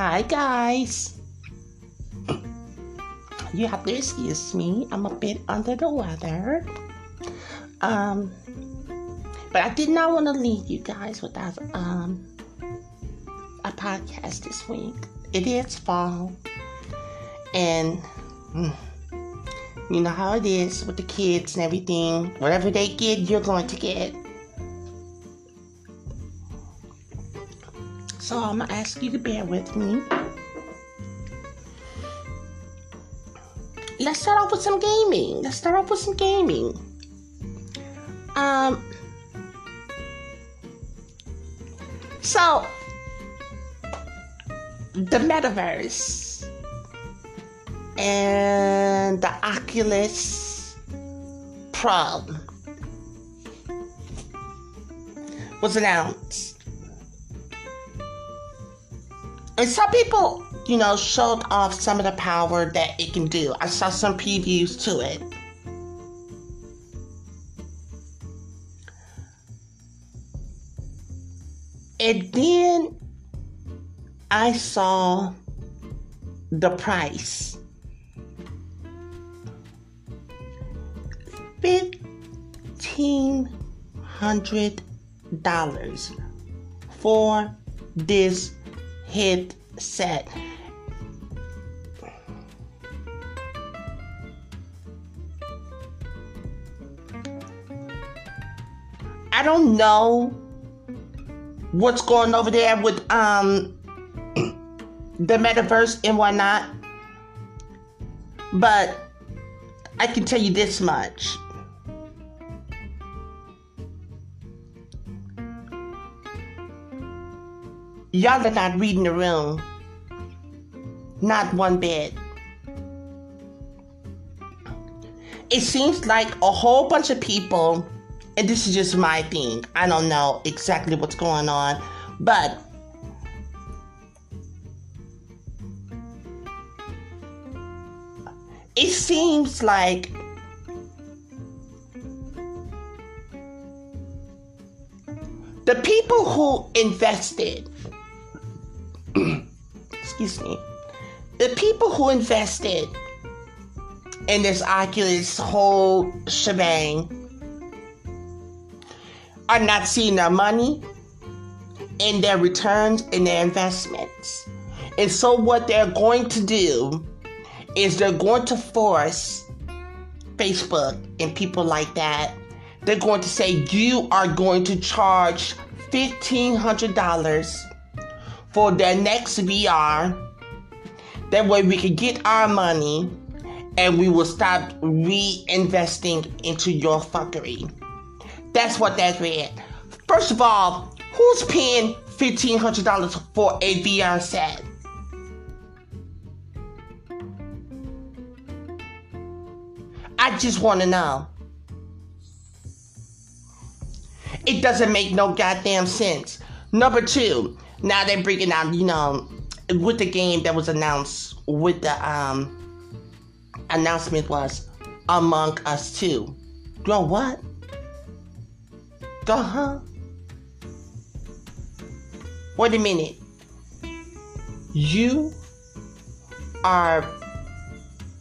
Hi, guys. You have to excuse me. I'm a bit under the weather. Um, but I did not want to leave you guys without um a podcast this week. It is fall, and mm, you know how it is with the kids and everything. Whatever they get, you're going to get. So I'm gonna ask you to bear with me. Let's start off with some gaming. Let's start off with some gaming. Um. So, the metaverse and the Oculus Pro was announced. And some people, you know, showed off some of the power that it can do. I saw some previews to it. And then I saw the price. Fifteen hundred dollars for this headset. I don't know what's going over there with um the metaverse and whatnot. But I can tell you this much. Y'all are not reading the room. Not one bit. It seems like a whole bunch of people, and this is just my thing. I don't know exactly what's going on, but it seems like the people who invested excuse me, the people who invested in this Oculus whole shebang are not seeing their money in their returns in their investments. And so, what they're going to do is they're going to force Facebook and people like that, they're going to say, You are going to charge $1,500 for the next VR. That way we can get our money and we will stop reinvesting into your fuckery. That's what that read. First of all, who's paying $1,500 for a VR set? I just want to know. It doesn't make no goddamn sense. Number two, now they're bringing out, you know, with the game that was announced with the um announcement was Among Us 2. Go what? Go huh? Wait a minute. You are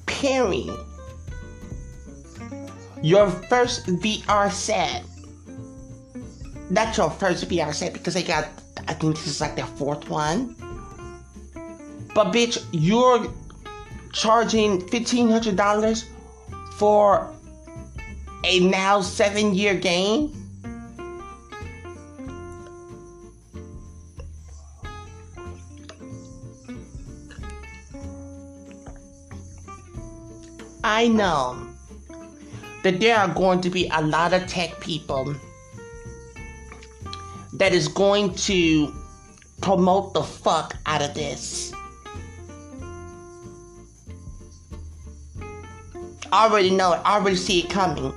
pairing your first VR set. That's your first VR set because they got I think this is like their fourth one. But bitch, you're charging fifteen hundred dollars for a now seven year game. I know that there are going to be a lot of tech people that is going to promote the fuck out of this. I already know it. I already see it coming.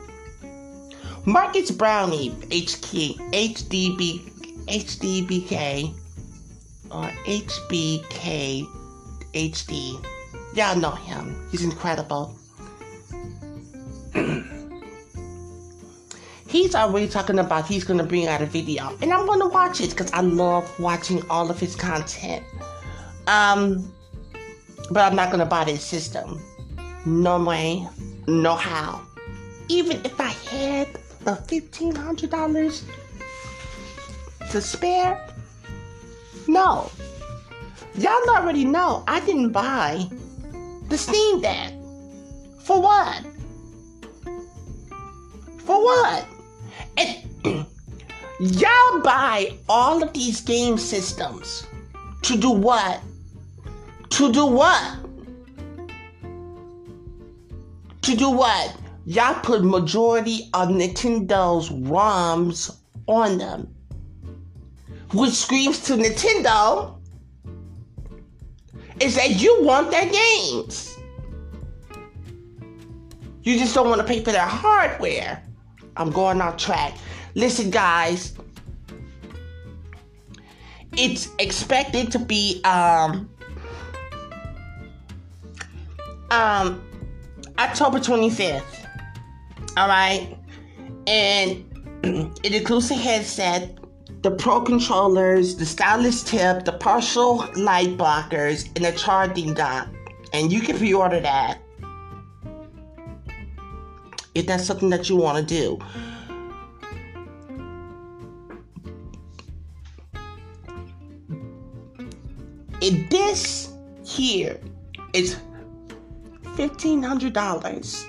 Marques Brownlee, HK, HDB, HDBK, or HBK, HD. Y'all know him. He's incredible. He's already talking about he's to bring out a video. And I'm to watch it because I love watching all of his content. Um, but I'm not to buy this system. No way, no how. Even if I had the $1,500 to spare, no. Y'all already know I didn't buy the Steam Deck. For what? For what? And y'all buy all of these game systems to do what? To do what? To do what? Y'all put majority of Nintendo's ROMs on them. Which screams to Nintendo is that you want their games. You just don't want to pay for their hardware. I'm going off track. Listen, guys. It's expected to be um um October 25th. All right. And it includes a headset, the Pro controllers, the stylus tip, the partial light blockers, and the charging dock. And you can pre order that if that's something that you want to do. If this here is fifteen hundred dollars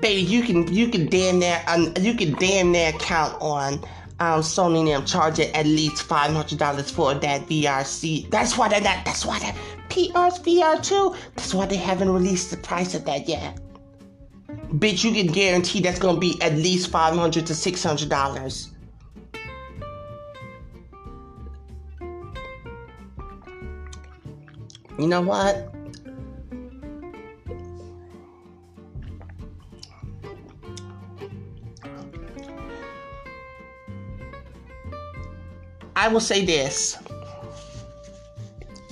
baby, you can you can damn near um, you can damn near count on um, Sony them charging at least five hundred dollars for that VRC. That's why they're not. That's why that PSVR two. That's why they haven't released the price of that yet. Bitch, you can guarantee that's gonna be at least $500 to six hundred dollars. You know what? I will say this.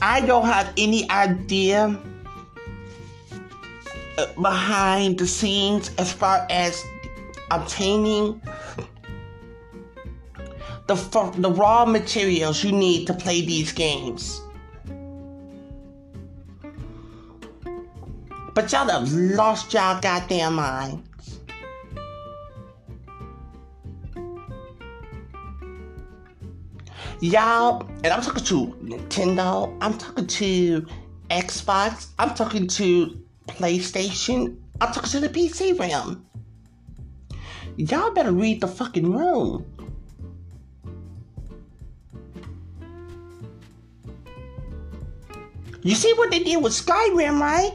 I don't have any idea uh, behind the scenes as far as obtaining the the raw materials you need to play these games. But y'all have lost y'all goddamn mind. Y'all, and I'm talking to Nintendo, I'm talking to Xbox, I'm talking to PlayStation, I'm talking to the PC realm. Y'all better read the fucking room. You see what they did with Skyrim, right?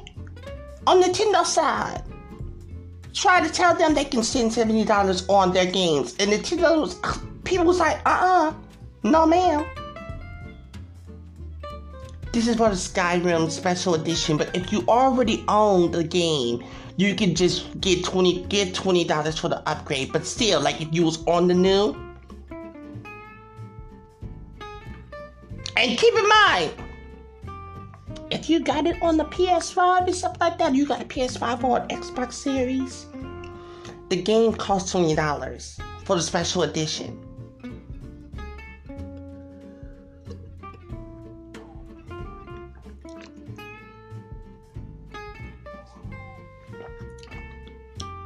On Nintendo side. Try to tell them they can spend $70 on their games. And Nintendo was, people was like, uh uh no, ma'am. This is for the Skyrim Special Edition, but if you already own the game, you can just get twenty get twenty dollars for the upgrade. But still, like if you was on the new, and keep in mind, if you got it on the PS5 and stuff like that, you got a PS5 or Xbox Series, the game costs twenty dollars for the special edition.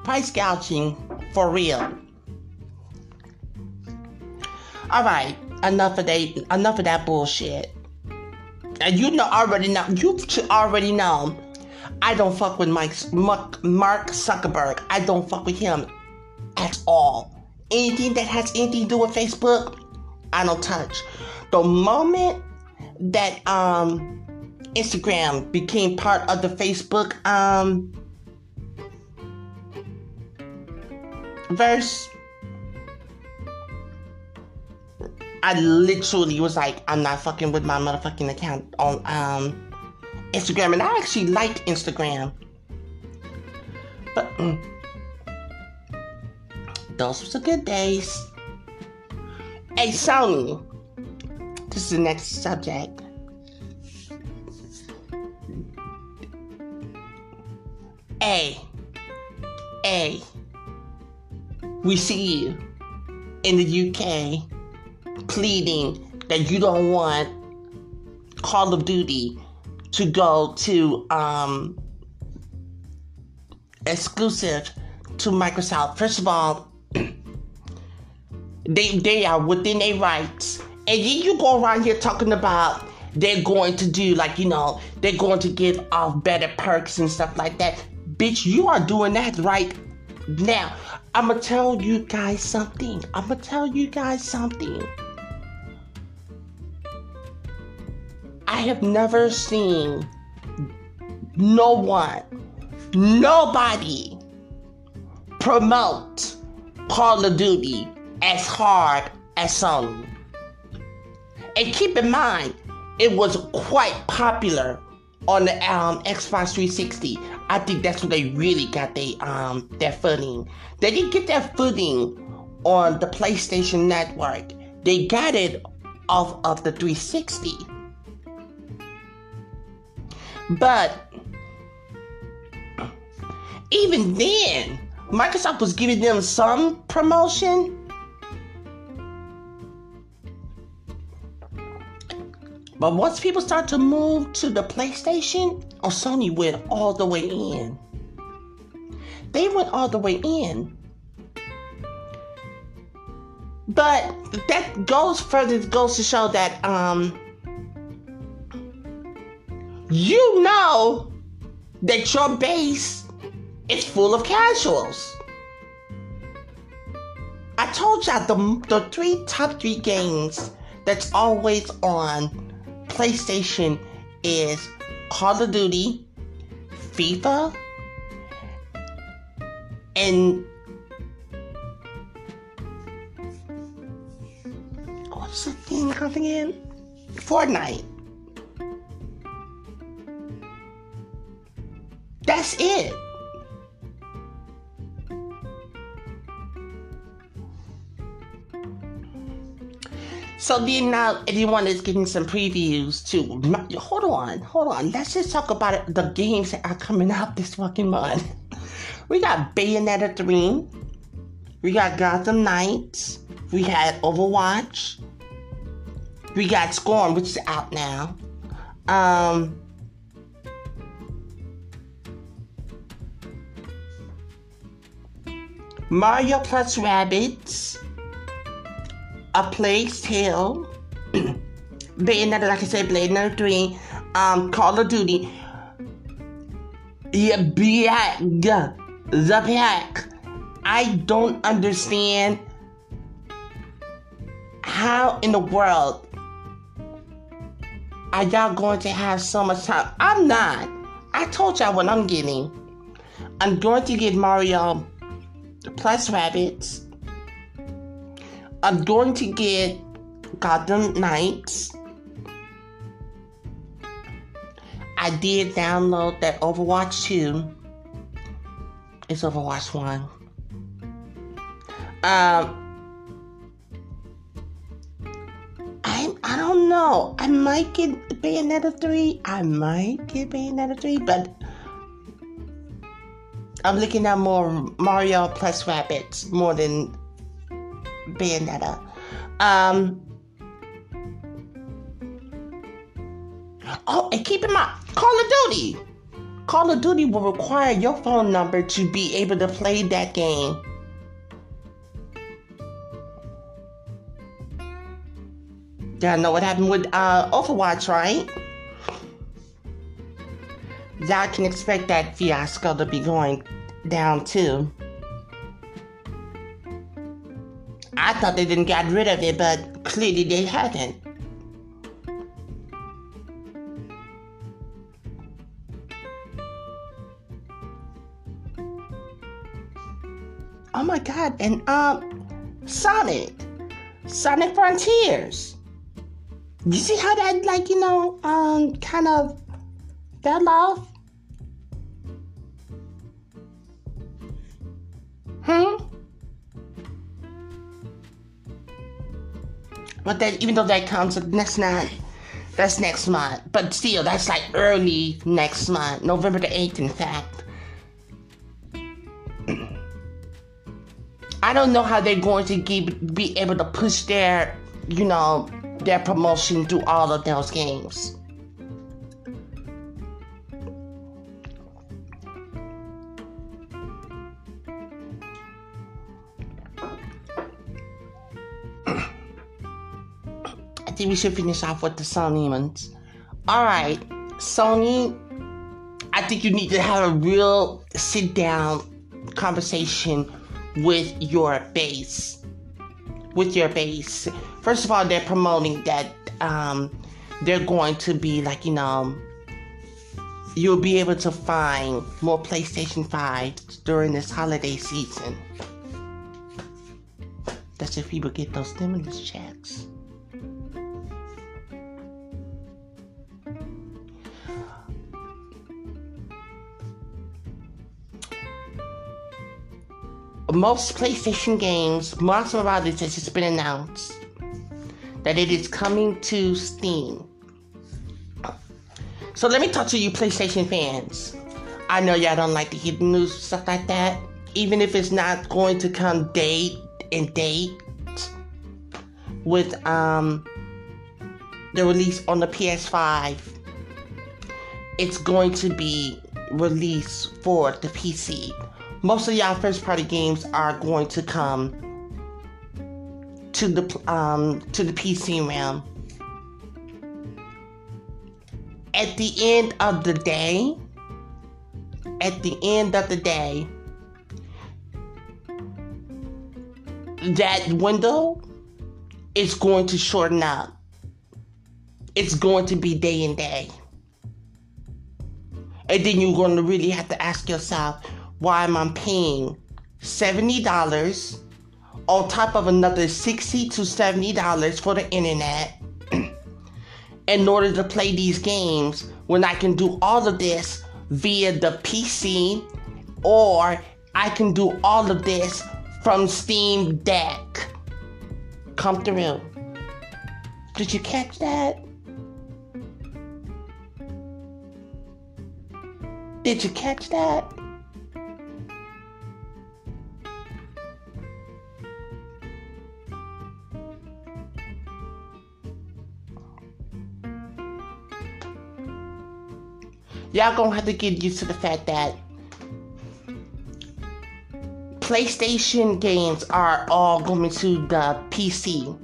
Price gouging for real. All right, enough of that. Enough of that bullshit. And you know already know. You already know. I don't fuck with Mike, Mark Zuckerberg. I don't fuck with him at all. Anything that has anything to do with Facebook, I don't touch. The moment that um Instagram became part of the Facebook um verse, I literally was like, I'm not fucking with my motherfucking account on um Instagram, and I actually like Instagram. But mm, those were the good days. Hey, Sony, this is the next subject. A, A, we see you in the UK pleading that you don't want Call of Duty to go to um, exclusive to Microsoft. First of all, they they are within their rights, and you, you go around here talking about they're going to do like you know they're going to give off better perks and stuff like that. Bitch, you are doing that right now. I'm gonna tell you guys something. I'm gonna tell you guys something. I have never seen no one, nobody promote Call of Duty as hard as Sony. And keep in mind, it was quite popular on the um, Xbox 360. I think that's where they really got their um their footing. They didn't get their footing on the PlayStation Network. They got it off of the 360. But even then, Microsoft was giving them some promotion. But once people start to move to the PlayStation, oh, Sony went all the way in. They went all the way in. But that goes further goes to show that um you know that your base is full of casuals. I told y'all the, the three top three games that's always on PlayStation is Call of Duty, FIFA, and what's the thing called again? Fortnite. That's it. So then now everyone is getting some previews too. Hold on, hold on. Let's just talk about the games that are coming out this fucking month. We got Bayonetta 3. We got Gotham Knights. We had Overwatch. We got Scorn, which is out now. Um, Mario plus Rabbids, A Plague's Tale, Bayonetta, like I said, Blade Runner 3, um, Call of Duty, yeah, Black, the Pack. I don't understand how in the world are y'all going to have so much time? I'm not. I told y'all what I'm getting. I'm going to get Mario plus Rabbids. I'm going to get Gotham Knights. I did download that Overwatch 2. It's Overwatch 1. Um, I I don't know. I might get Bayonetta 3. I might get Bayonetta 3, but I'm looking at more Mario plus Rabbids more than Bayonetta. Um, oh, and keep in mind, Call of Duty. Call of Duty will require your phone number to be able to play that game. Y'all know what happened with uh, Overwatch, right? Y'all can expect that fiasco to be going down too. I thought they didn't get rid of it, but clearly they haven't. Oh my god, and um Sonic. Sonic Frontiers. You see how that like, you know, um kind of Hello? Hmm? But even though that comes, that's not, that's next month. But still, that's like early next month, November the 8th, in fact. I don't know how they're going to be able to push their, you know, their promotion through all of those games. We should finish off with the Sony ones. All right, Sony. I think you need to have a real sit down conversation with your base. With your base. First of all, they're promoting that um, they're going to be like, you know, you'll be able to find more PlayStation 5 during this holiday season. That's if people get those stimulus checks. Most PlayStation games, most about has just been announced that it is coming to Steam. So let me talk to you PlayStation fans. I know y'all don't like to hear the news stuff like that, even if it's not going to come date and date with um the release on the PS5. It's going to be released for the PC most of y'all first party games are going to come to the um, to the PC realm. At the end of the day, at the end of the day, that window is going to shorten up. It's going to be day and day. And then you're going to really have to ask yourself, why am I paying $70 on top of another 60 to $70 for the internet in order to play these games when I can do all of this via the PC or I can do all of this from Steam Deck. Come through. Did you catch that? Did you catch that? Y'all gonna have to get used to the fact that PlayStation games are all going to the PC.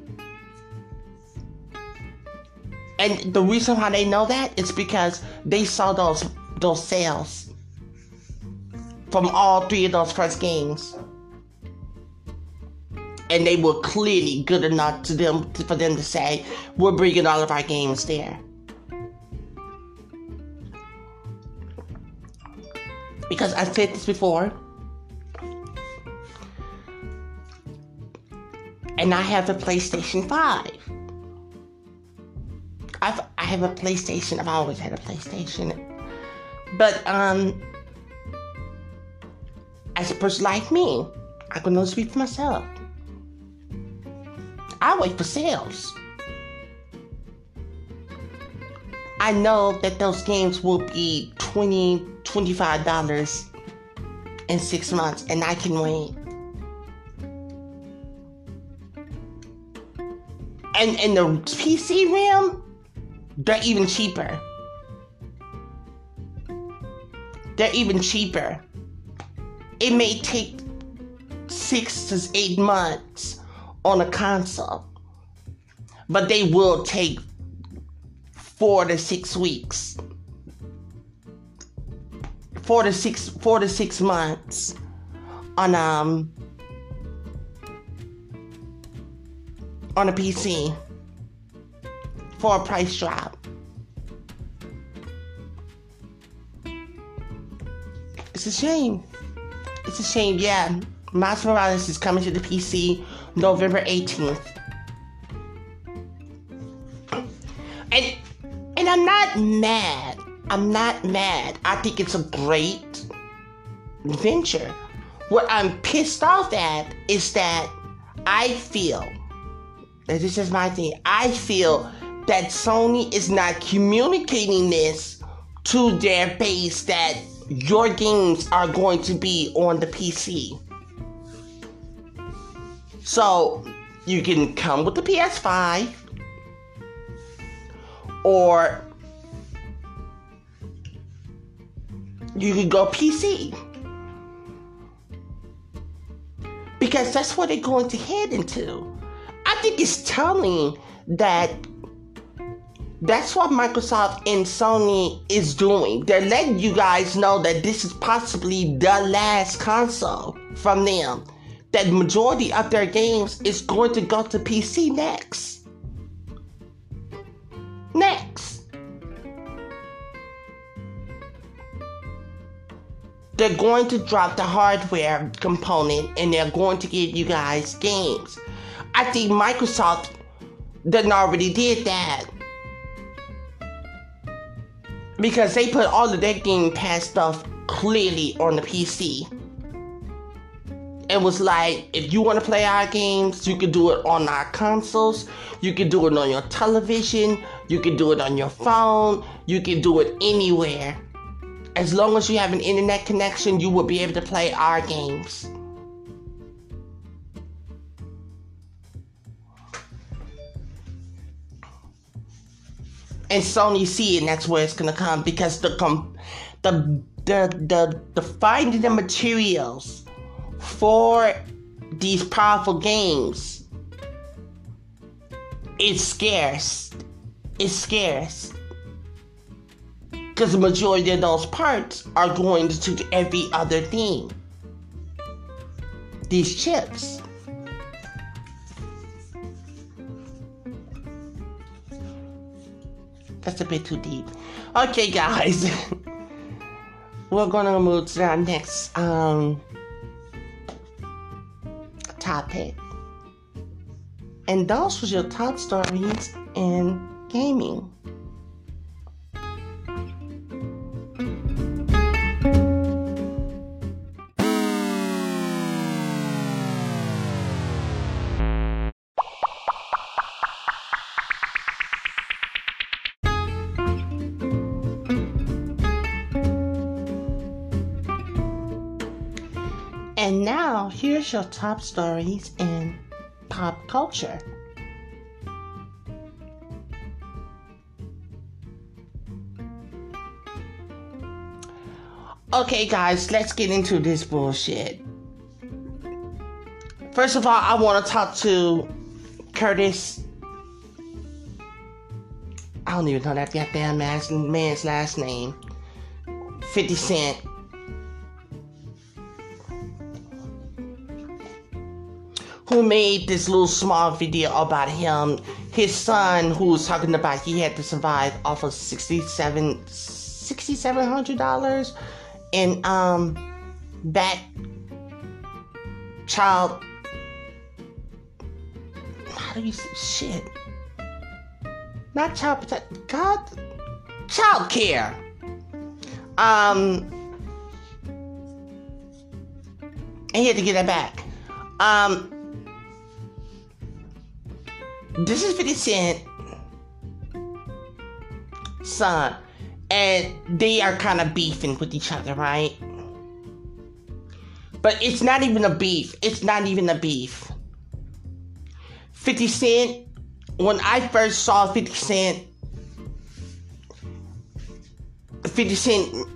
And the reason why they know that is because they saw those those sales from all three of those first games. And they were clearly good enough to them for them to say, we're bringing all of our games there. Because I said this before. And I have a PlayStation 5. I've, I have a PlayStation. I've always had a PlayStation. But, um, as a person like me, I can only speak for myself. I wait for sales. I know that those games will be 20 $25 in six months, and I can wait. And in the PC realm, they're even cheaper. They're even cheaper. It may take six to eight months on a console, but they will take four to six weeks four to six four to six months on um on a PC for a price drop. It's a shame. It's a shame, yeah. Miles Morales is coming to the PC November 18th. Mad I'm not mad. I think it's a great venture. What I'm pissed off at is that I feel, and this is my thing, I feel that Sony is not communicating this to their base that your games are going to be on the PC. So you can come with the PS5 or you can go PC. Because that's what they're going to head into. I think it's telling that that's what Microsoft and Sony is doing. They're letting you guys know that this is possibly the last console from them. That majority of their games is going to go to PC next. Next. They're going to drop the hardware component and they're going to give you guys games. I think Microsoft done already did that because they put all of their Game Pass stuff clearly on the PC. It was like, if you want to play our games, you can do it on our consoles, you can do it on your television, you can do it on your phone, you can do it anywhere. As long as you have an internet connection, you will be able to play our games. and Sony see it, and that's where it's gonna come because the com- the the the the finding the materials for these powerful games is scarce. It's scarce. Because the majority of those parts are going to every other thing. These chips. That's a bit too deep. Okay, guys. We're gonna move to our next um, topic. And those was your top stories in gaming. And now, here's your top stories in pop culture. Okay, guys, let's get into this bullshit. First of all, I want to talk to Curtis. I don't even know that goddamn man's, last name. 50 Cent. Made this little small video about him, his son, who was talking about he had to survive off of sixty-seven, sixty-seven hundred dollars, and um, that child. How do you say shit? Not child protect. God, child care. Um, and he had to get that back. Um, this is 50 Cent son, and they are kind of beefing with each other, right? But it's not even a beef. It's not even a beef. 50 Cent, when I first saw 50 Cent, 50 Cent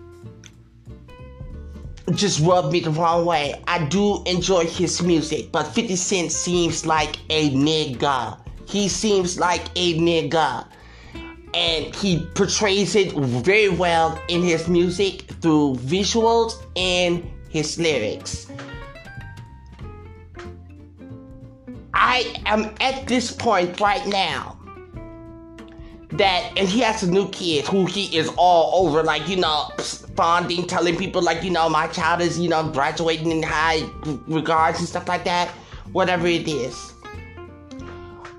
just rubbed me the wrong way. I do enjoy his music, but 50 Cent seems like a nigga. He seems like a nigga. And he portrays it very well in his music through visuals and his lyrics. I am at this point right now that, and he has a new kid who he is all over, like, you know, fonding, telling people, like, you know, my child is, you know, graduating in high regards and stuff like that, whatever it is.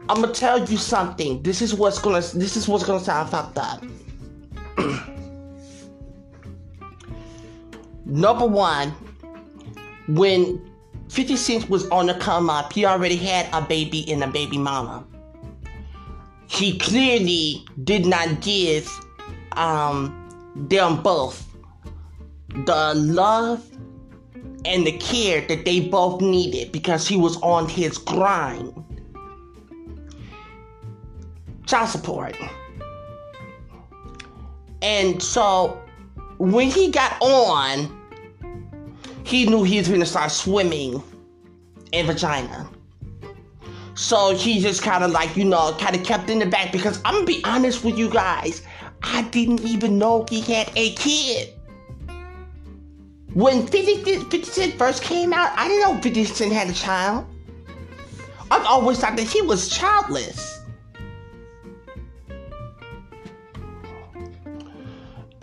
I'm gonna tell you something. This is what's gonna this is what's gonna sound fucked up. Number one, when 50 Cent was on the come up, he already had a baby and a baby mama. He clearly did not give um, them both the love and the care that they both needed because he was on his grind. Child support. And so when he got on, he knew he was going to start swimming in vagina. So he just kind of like, you know, kind of kept in the back because I'm going to be honest with you guys. I didn't even know he had a kid. When 50, 50 Cent first came out, I didn't know 50 Cent had a child. I always thought that he was childless.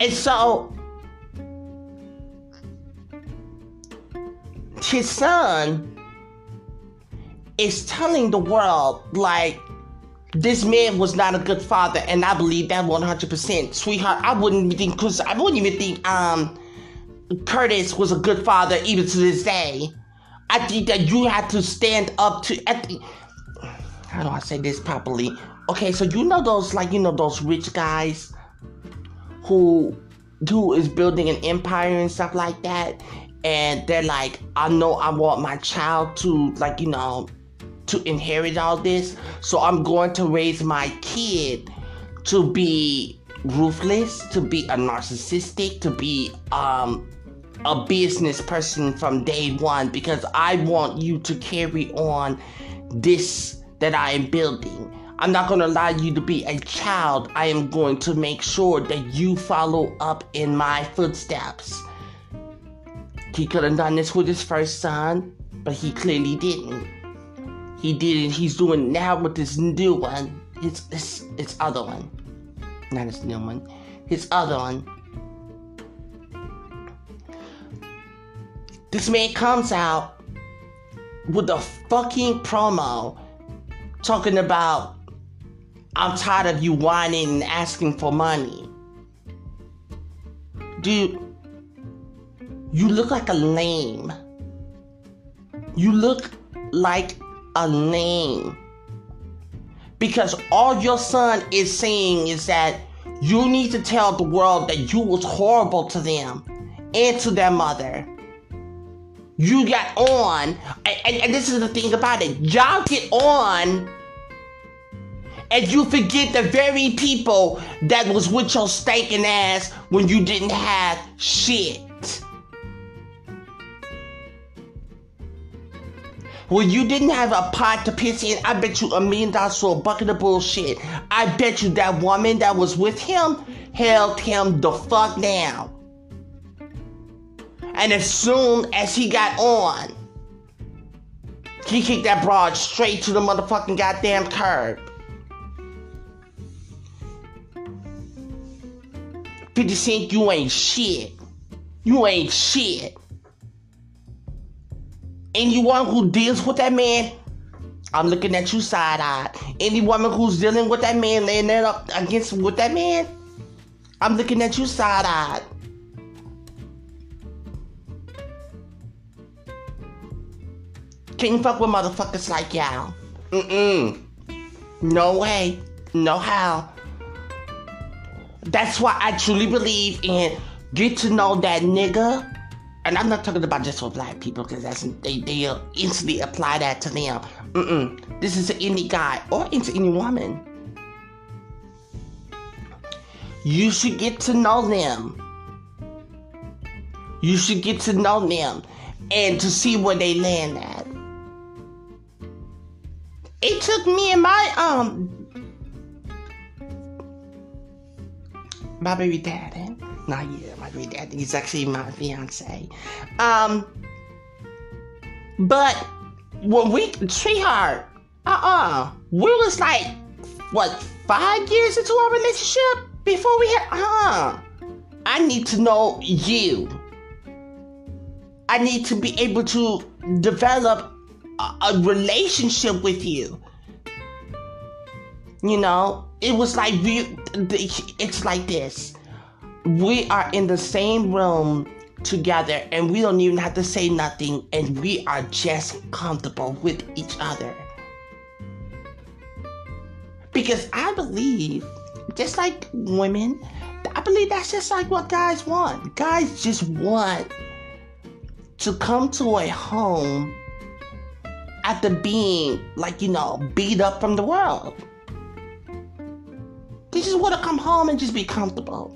And so his son is telling the world like this man was not a good father, and I believe that 100%. Sweetheart, I wouldn't even think, I wouldn't even think um Curtis was a good father even to this day. I think that you have to stand up to. I think, how do I say this properly? Okay, so you know those like you know those rich guys who who is building an empire and stuff like that, and they're like, I know I want my child to like you know to inherit all this, so I'm going to raise my kid to be ruthless, to be a narcissistic, to be um a business person from day one. Because I want you to carry on this that I am building. I'm not going to allow you to be a child. I am going to make sure that you follow up in my footsteps. He could have done this with his first son, but he clearly didn't. He did it. He's doing now with this new one. His, his, his other one. Not his new one. His other one This man comes out with a fucking promo talking about I'm tired of you whining and asking for money. Dude, you look like a lame. You look like a lame. Because all your son is saying is that you need to tell the world that you was horrible to them and to their mother you got on, and, and, this is the thing about it, y'all get on and you forget the very people that was with your stinking ass when you didn't have shit. When you didn't have a pot to piss in, I bet you a million dollars for a bucket of bullshit. I bet you that woman that was with him held him the fuck down. And as soon as he got on, he kicked that broad straight to the motherfucking goddamn curb. 50 Cent, you ain't shit. You ain't shit. Anyone who deals with that man, I'm looking at you side eyed. Any woman who's dealing with that man, laying that up against with that man, I'm looking at you side eyed. Can't fuck with motherfuckers like y'all. Mm-mm. No way. No how. That's why I truly believe in get to know that nigga. And I'm not talking about just for black people because that's they they instantly apply that to them. Mm-mm. This is to any guy or into any woman. You should get to know them. You should get to know them and to see where they land at it took me and my um my baby daddy. Not yet, my baby daddy. He's actually my fiance. Um, but when we sweetheart, uh-uh, we was like what five years into our relationship before we had uh I need to know you. I need to be able to develop a, relationship with you. You know, it was like we, it's like this. We are in the same room together and we don't even have to say nothing and we are just comfortable with each other. Because I believe, just like women, I believe that's just like what guys want. Guys just want to come to a home after being, like, you know, beat up from the world. They just want to come home and just be comfortable.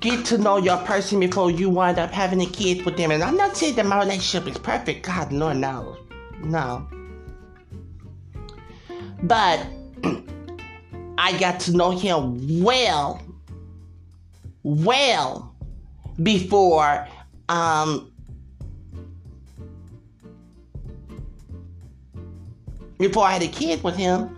Get to know your person before you wind up having a kid with them. And I'm not saying that my relationship is perfect. God, Lord, no. No. But I got to know him well, well before um, before I had a kid with him.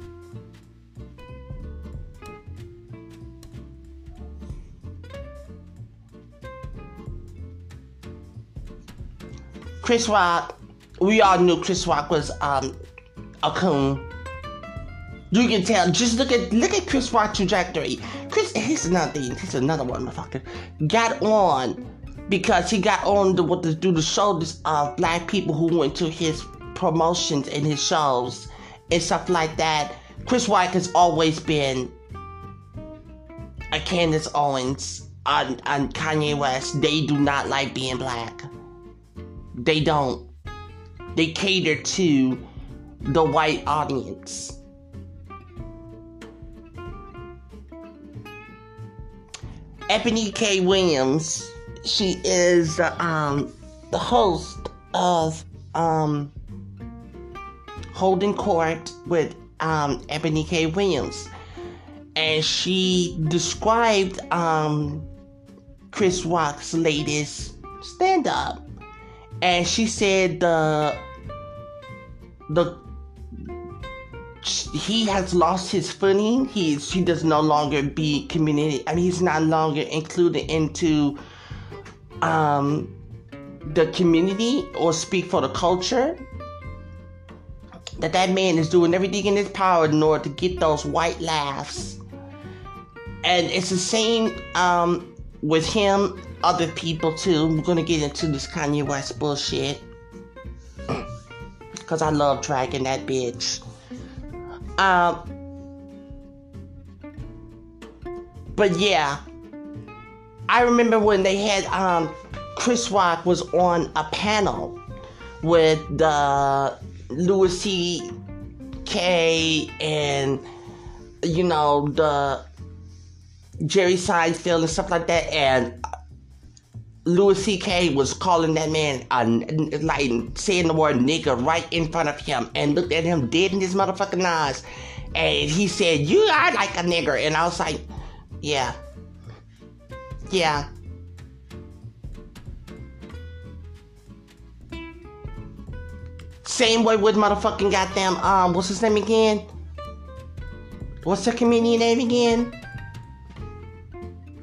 Chris Rock, we all knew Chris Rock was um, a coon. You can tell. Just look at look at Chris Rock's trajectory. Chris, he's another thing. He's another one, motherfucker. Got on because he got on the what to do the shoulders of black people who went to his promotions and his shows and stuff like that. Chris Rock has always been a Candace Owens on Kanye West. They do not like being black. They don't. They cater to the white audience. Eboni K. Williams, she is um, the host of um, Holding Court with um, Eboni K. Williams. And she described um, Chris Rock's latest stand up. And she said the the he has lost his footing. He's he does no longer be community. I mean, he's not longer included into um, the community or speak for the culture. That that man is doing everything in his power in order to get those white laughs. And it's the same um, with him, other people too. We're gonna get into this Kanye West bullshit. Cause I love tracking that bitch. Um, but yeah, I remember when they had um, Chris Rock was on a panel with the Louis C. K. and you know the Jerry Seinfeld and stuff like that, and Louis C.K. was calling that man, uh, like saying the word nigger right in front of him and looked at him dead in his motherfucking eyes. And he said, You are like a nigger. And I was like, Yeah. Yeah. Same way with motherfucking goddamn, um, what's his name again? What's the comedian name again?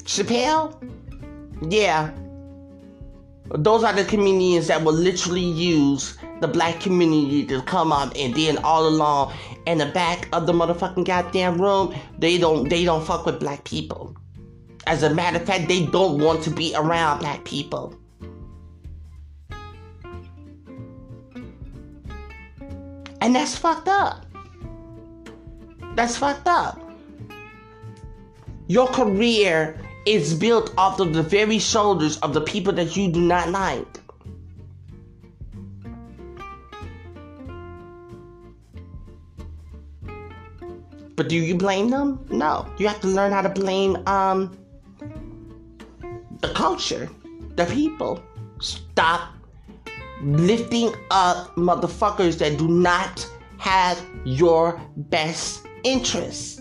Chappelle? Yeah. Those are the comedians that will literally use the black community to come up and then all along in the back of the motherfucking goddamn room, they don't they don't fuck with black people. As a matter of fact, they don't want to be around black people. And that's fucked up. That's fucked up. Your career is built off of the very shoulders of the people that you do not like. But do you blame them? No. You have to learn how to blame um the culture, the people. Stop lifting up motherfuckers that do not have your best interests.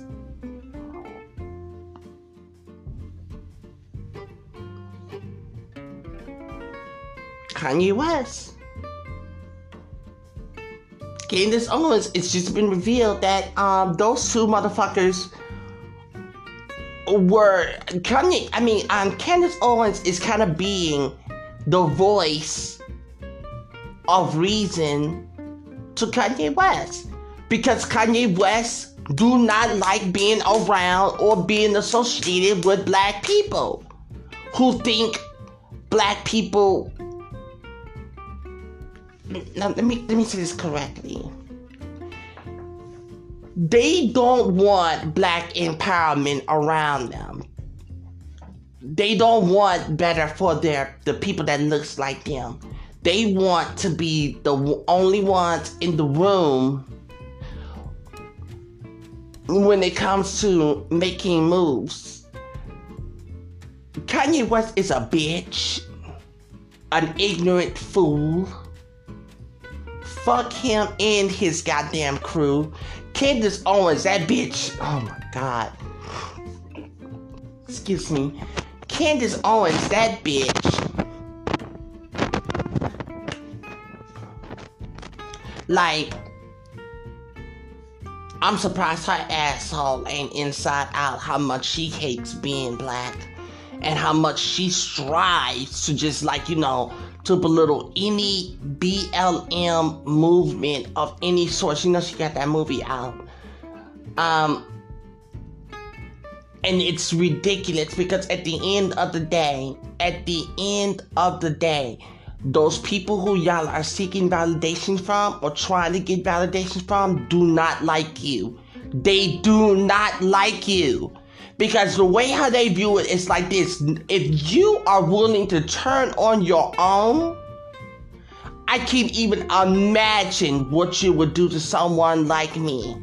Kanye West. Candace Owens, it's just been revealed that um, those two motherfuckers were Kanye. I mean, um, Candace Owens is kind of being the voice of reason to Kanye West because Kanye West do not like being around or being associated with black people. who think black people. Now, let me let me say this correctly. They don't want black empowerment around them. They don't want better for their the people that looks like them. They want to be the only ones in the room when it comes to making moves. Kanye West is a bitch, an ignorant fool. Fuck him and his goddamn crew. Candace Owens, that bitch. Oh my god. Excuse me. Candace Owens, that bitch. Like, I'm surprised her asshole ain't inside out how much she hates being black and how much she strives to just like, you know, to belittle any BLM movement of any sort. You know, she got that movie out. Um, and it's ridiculous because at the end of the day, at the end of the day, those people who y'all are seeking validation from or trying to get validation from do not like you. They do not like you. Because the way how they view it is like this if you are willing to turn on your own, I can't even imagine what you would do to someone like me.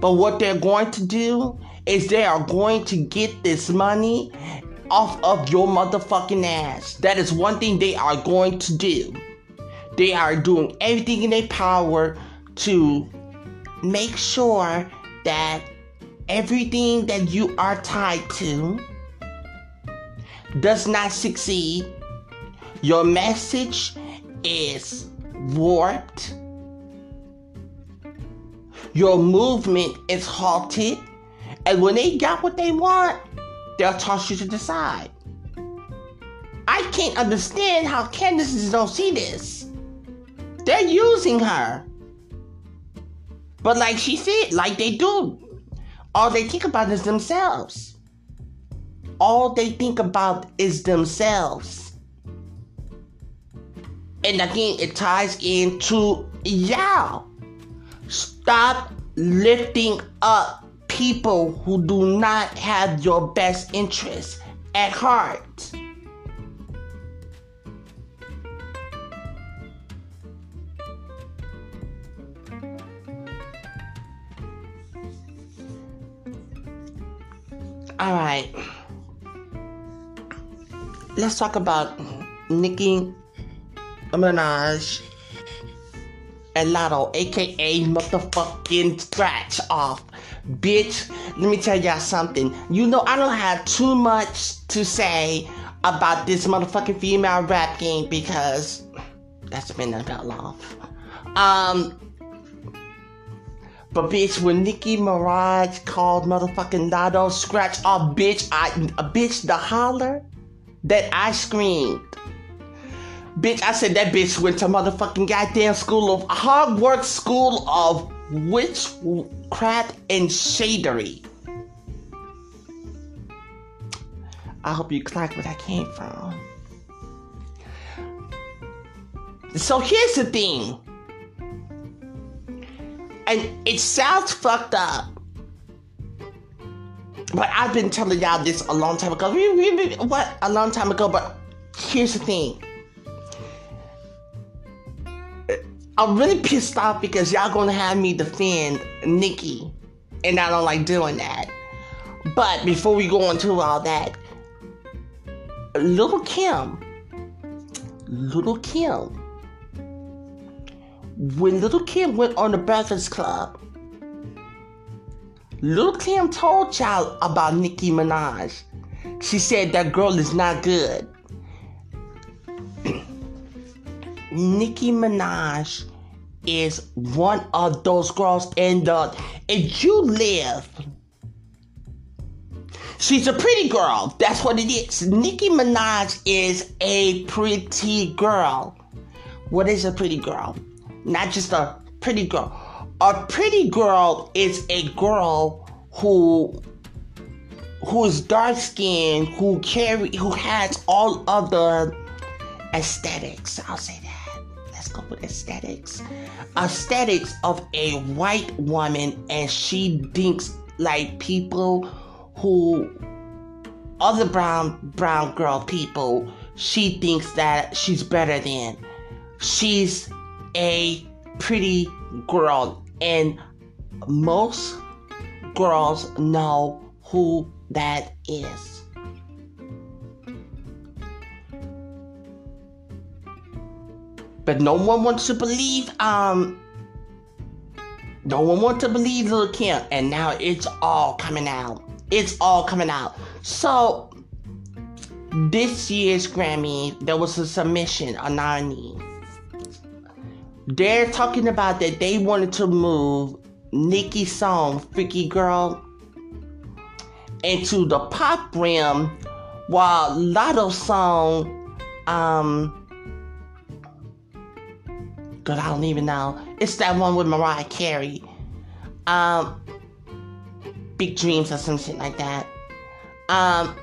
But what they're going to do is they are going to get this money off of your motherfucking ass. That is one thing they are going to do. They are doing everything in their power to make sure that everything that you are tied to does not succeed. Your message is warped. Your movement is halted. And when they got what they want, they'll toss you to the side. I can't understand how Candaces don't see this. They're using her. But like she said, like they do, all they think about is themselves. All they think about is themselves. And again, it ties into y'all. Stop lifting up people who do not have your best interests at heart. All right. Let's talk about Nicki Minaj and Latto, aka motherfucking scratch off. Bitch, let me tell y'all something. You know, I don't have too much to say about this motherfucking female rap game because that's been about long. Um, but bitch, when Nicki Minaj called motherfucking Latto scratch off, bitch, I a bitch the holler that I screamed. Bitch, I said that bitch went to motherfucking goddamn school of Hogwarts School of Witchcraft and Shadery. I hope you clock where I came from. So here's the thing. And it sounds fucked up. But I've been telling y'all this a long time ago. What? A long time ago, but here's the thing I'm really pissed off because y'all gonna have me defend Nicki, and I don't like doing that. But before we go into all that, Lil Kim, Lil Kim, when Lil Kim went on the Breakfast Club, Lil Kim told y'all about Nicki Minaj. She said that girl is not good. Nicki Minaj is one of those girls in the if you live She's a pretty girl. That's what it is. Nicki Minaj is a pretty girl. What is a pretty girl? Not just a pretty girl. A pretty girl is a girl who who is dark skinned, who carry, who has all of the aesthetics. I'll say that. Let's go with aesthetics. Aesthetics of a white woman, and she thinks like people who other brown brown girl people she thinks that she's better than she's a pretty girl and most girls know who that is. But no one wants to believe um no one wants to believe Lil Kim and now it's all coming out. It's all coming out. So this year's Grammy there was a submission a nominee they're talking about that they wanted to move Nicki's song Freaky Girl into the pop realm while Latto's song um God, I don't even know. It's that one with Mariah Carey. Um, Big Dreams or something like that. Um,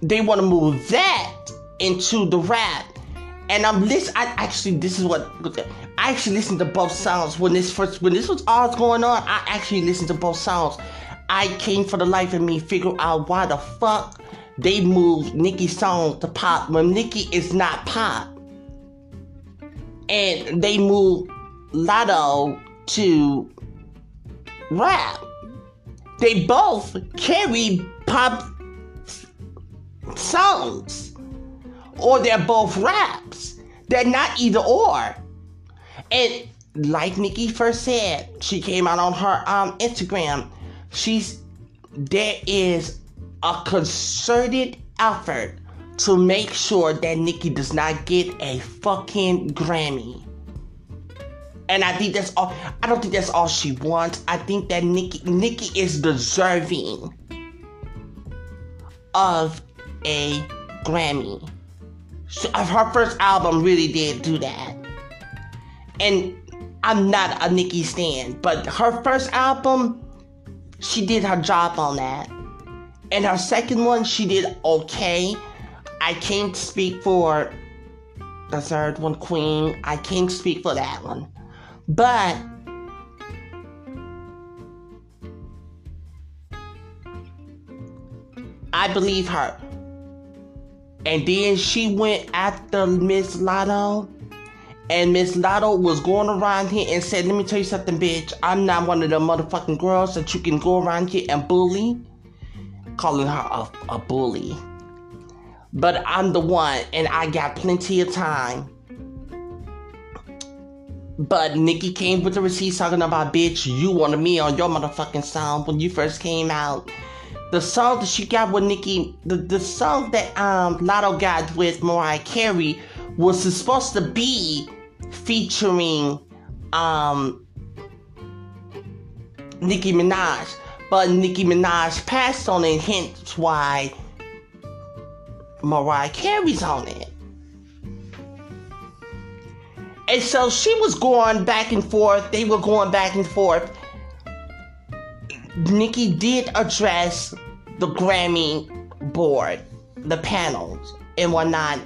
they want to move that into the rap. And I'm listening. I actually, this is what I actually listened to both sounds when this first, when this was all going on. I actually listened to both sounds. I came for the life of me figure out why the fuck they moved Nicki's song to pop when Nicki is not pop and they moved Latto to rap. They both carry pop songs, or they're both raps. They're not either or. And like Nicki first said, she came out on her um, Instagram. She's there is a concerted effort to make sure that Nicki does not get a fucking Grammy. And I think that's all. I don't think that's all she wants. I think that Nicki Nicki is deserving of a Grammy. So, her first album really did do that. And I'm not a Nicki stan, but her first album, she did her job on that. And her second one, she did okay. I can't speak for the third one, Queen. I can't speak for that one. But I believe her. And then she went after Miss Latto. And Miss Latto was going around here and said, Let me tell you something, bitch. I'm not one of the motherfucking girls that you can go around here and bully. Calling her a, a bully but I'm the one and I got plenty of time. But Nicki came with the receipts talking about, bitch, you wanted me on your motherfucking song when you first came out. The song that she got with Nicki, the, the song that um Latto got with Mariah Carey was supposed to be featuring um Nicki Minaj. But Nicki Minaj passed on it, hence why Mariah Carey's on it. And so she was going back and forth. They were going back and forth. Nicki did address the Grammy board, the panels, and whatnot.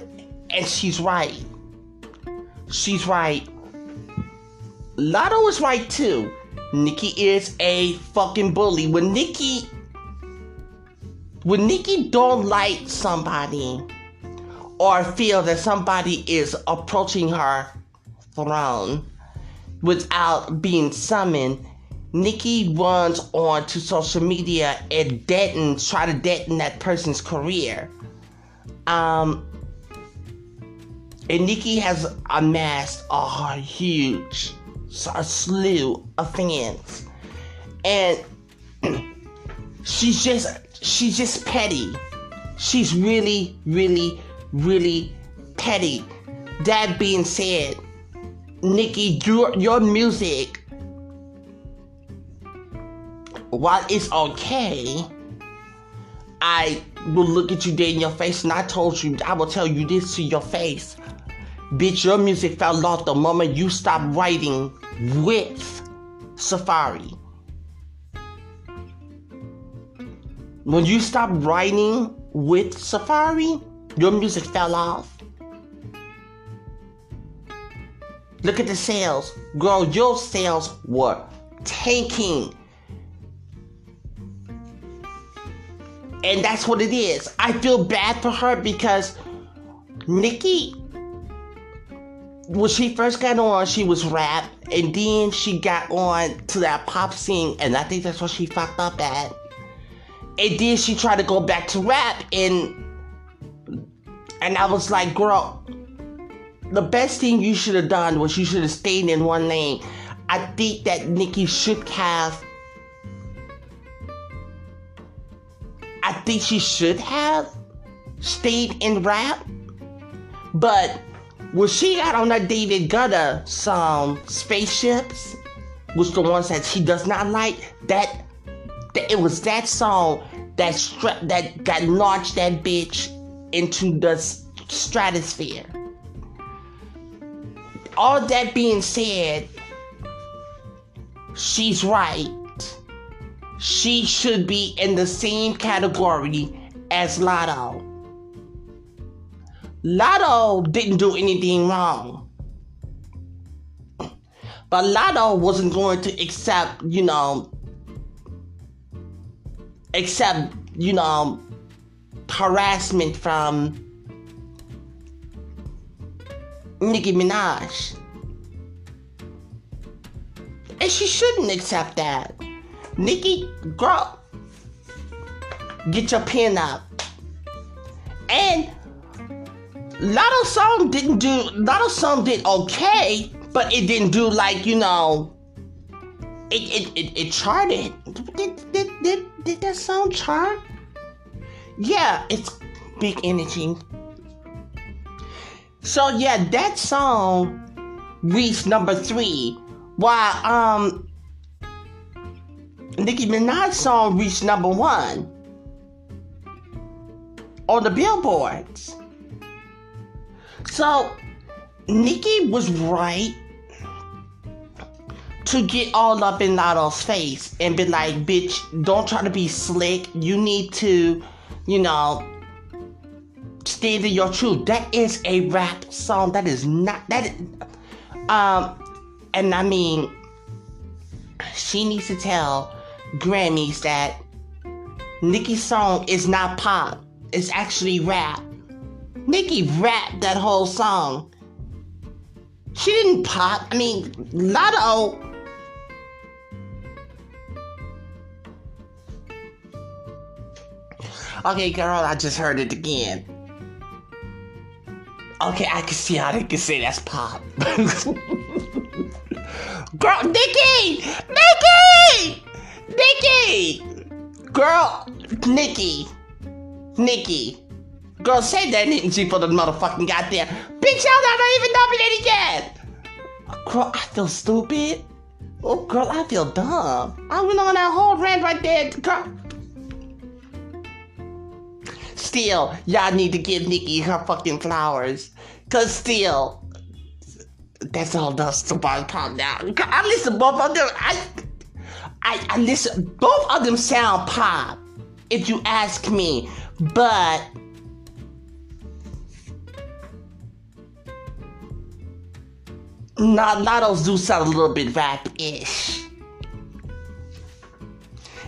And she's right. She's right. Latto is right too. Nicki is a fucking bully. When Nicki when Nicki don't like somebody or feel that somebody is approaching her throne without being summoned, Nicki runs on to social media and deaden, try to deaden that person's career. Um, and Nicki has amassed a huge, a slew of fans. And she's just she's just petty. She's really, really, really petty. That being said, Nicki, your your music, while it's okay, I will look at you dead in your face and I told you, I will tell you this to your face. Bitch, your music fell off the moment you stopped writing with Safaree. when you stopped writing with Safaree, your music fell off. Look at the sales. Girl, your sales were tanking. And that's what it is. I feel bad for her because Nicki, when she first got on, she was rap, and then she got on to that pop scene, and I think that's what she fucked up at. And then she tried to go back to rap, and and I was like, girl, the best thing you should have done was you should have stayed in one lane. I think that Nicki should have. I think she should have stayed in rap. But when she got on that David Guetta song, Spaceships, which the ones that she does not like, that, that it was that song that stra- that got launched that bitch into the stratosphere. All that being said, she's right. She should be in the same category as Latto. Latto didn't do anything wrong. But Latto wasn't going to accept, you know, accept, you know, harassment from Nicki Minaj. And she shouldn't accept that. Nicki, girl, get your pen out. And Latto song didn't do Latto song did okay, but it didn't do like, you know, it it, it, it charted. Did, did, did, did that song chart? Yeah, it's big energy. So yeah, that song reached number three. While um Nicki Minaj song reached number one on the billboards. So Nicki was right to get all up in Latto's face and be like, bitch, don't try to be slick. You need to, you know, stay to your truth. That is a rap song. That is not that. Um, and I mean, she needs to tell Grammys that Nicki's song is not pop. It's actually rap. Nicki rapped that whole song. She didn't pop. I mean, Latto. Okay, girl, I just heard it again. Okay, I can see how they can say that's pop. Girl, Nicki! Nicki! Nicki! Girl, Nicki. Nicki. Girl, say that energy for the motherfucking goddamn. Bitch, y'all not even nominated yet! Girl, I feel stupid. Oh, girl, I feel dumb. I went on that whole rant right there. Girl. Still, y'all need to give Nicki her fucking flowers. Cause still, that's all dust about calm down. I listen both of them. I, I, listen. Both of them sound pop, if you ask me. But not not those do sound a little bit rap-ish.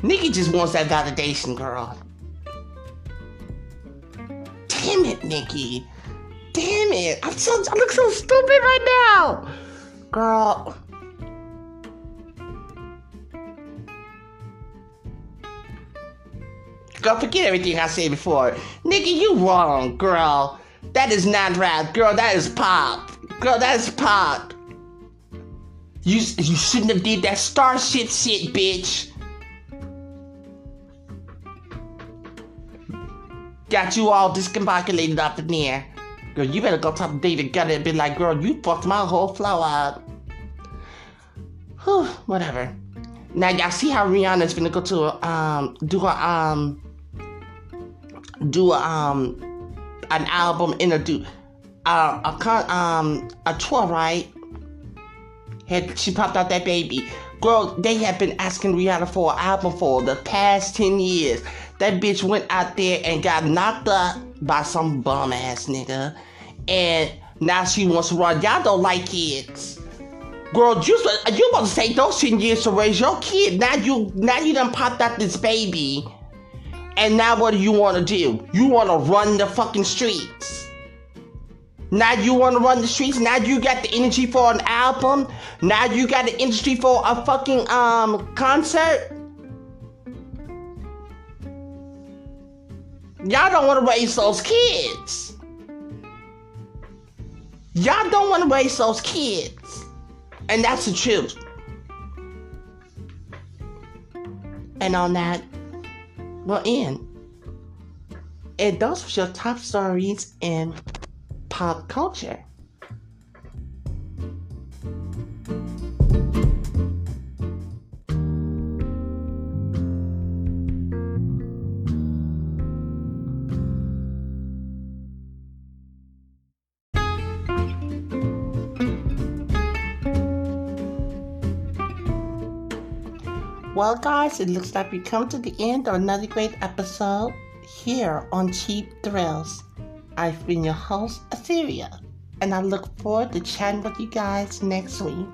Nicki just wants that validation, girl. Damn it, Nicki. Damn it. I'm so I look so stupid right now. Girl. Girl, forget everything I said before. Nicki, you wrong, girl. That is not rap. Girl, that is pop. Girl, that is pop. You, you shouldn't have did that starship shit, bitch. Got you all discombobulated up in there. Girl, you better go talk to David Guetta and be like, girl, you fucked my whole flow up. Whew, whatever. Now y'all see how Rihanna's gonna go to um do a um do a um an album interview uh, a con um a tour right had she popped out that baby girl they have been asking Rihanna for an album for the past 10 years That bitch went out there and got knocked up by some bum ass nigga. And now she wants to run. Y'all don't like kids. Girl, you you about to say those 10 years to raise your kid. Now you now you done popped out this baby. And now what do you want to do? You want to run the fucking streets. Now you want to run the streets. Now you got the energy for an album. Now you got the energy for a fucking um concert. Y'all don't want to raise those kids. Y'all don't want to raise those kids. And that's the truth. And on that, we'll end. And those were your top stories in pop culture. Well, guys, it looks like we come to the end of another great episode here on Cheap Thrills. I've been your host, Etheria, and I look forward to chatting with you guys next week.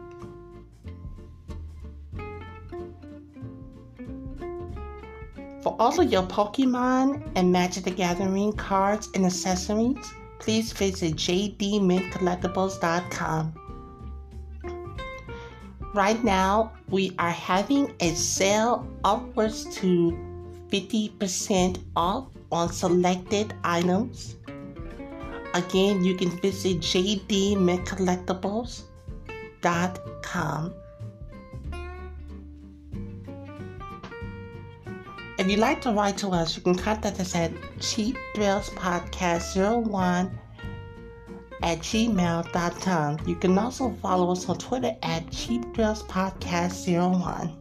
For all of your Pokemon and Magic the Gathering cards and accessories, please visit jdmintcollectibles.com. Right now, we are having a sale upwards to 50% off on selected items. Again, you can visit jdmintcollectibles.com. If you'd like to write to us, you can contact us at cheapthrillspodcast01 at gmail.com. You can also follow us on Twitter at cheapthrillspodcast01.